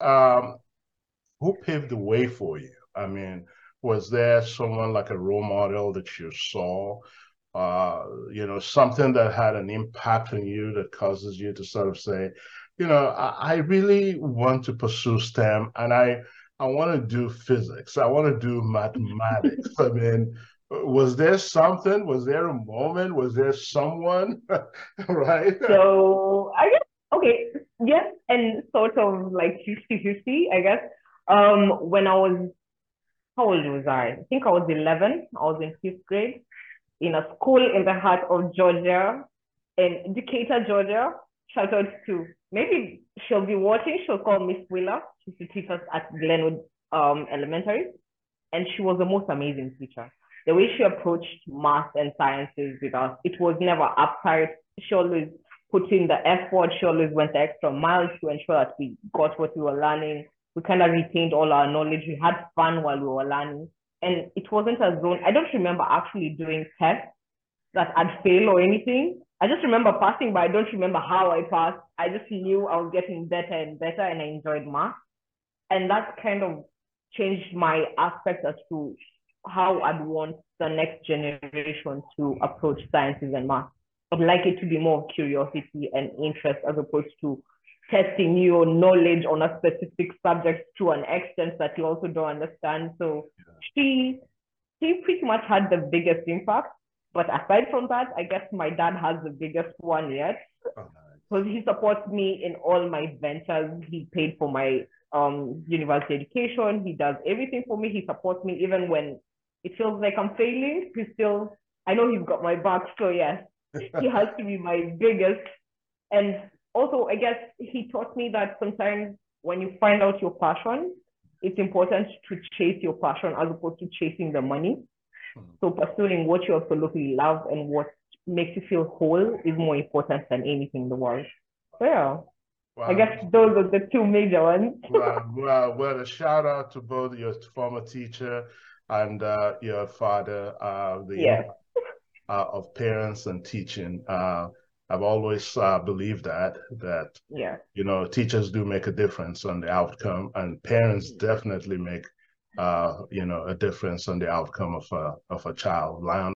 um, who paved the way for you? I mean, was there someone like a role model that you saw? Uh, you know, something that had an impact on you that causes you to sort of say, you know, I, I really want to pursue STEM and I I want to do physics. I want to do mathematics. I mean, was there something? Was there a moment? Was there someone? right? So I guess okay, yes, and sort of like 50-50, I guess. Um, when I was how old was I? I think I was 11. I was in fifth grade in a school in the heart of Georgia, in Decatur, Georgia. Shout out to maybe she'll be watching. She'll call Miss Wheeler. She used to teach us at Glenwood um, Elementary, and she was the most amazing teacher. The way she approached math and sciences with us, it was never uptight. She always put in the effort. She always went the extra mile to ensure that we got what we were learning. We kind of retained all our knowledge. We had fun while we were learning. And it wasn't as though I don't remember actually doing tests that I'd fail or anything. I just remember passing, but I don't remember how I passed. I just knew I was getting better and better, and I enjoyed math. And that kind of changed my aspect as to how I'd want the next generation to approach sciences and math. I'd like it to be more curiosity and interest as opposed to testing your knowledge on a specific subject to an extent that you also don't understand. So yeah. she she pretty much had the biggest impact. But aside from that, I guess my dad has the biggest one yet. Because oh, nice. he supports me in all my ventures. He paid for my um university education. He does everything for me. He supports me even when it feels like I'm failing. He still I know he's got my back. So yes, he has to be my biggest. And also, I guess he taught me that sometimes when you find out your passion, it's important to chase your passion as opposed to chasing the money. Hmm. So pursuing what you absolutely love and what makes you feel whole is more important than anything in the world. So yeah. Wow. I guess those are the two major ones. wow, well, well, a shout out to both your former teacher and uh, your father, uh, the yes. Uh, of parents and teaching. Uh, I've always uh, believed that that yeah you know teachers do make a difference on the outcome, and parents mm-hmm. definitely make uh, you know a difference on the outcome of a of a child. Lion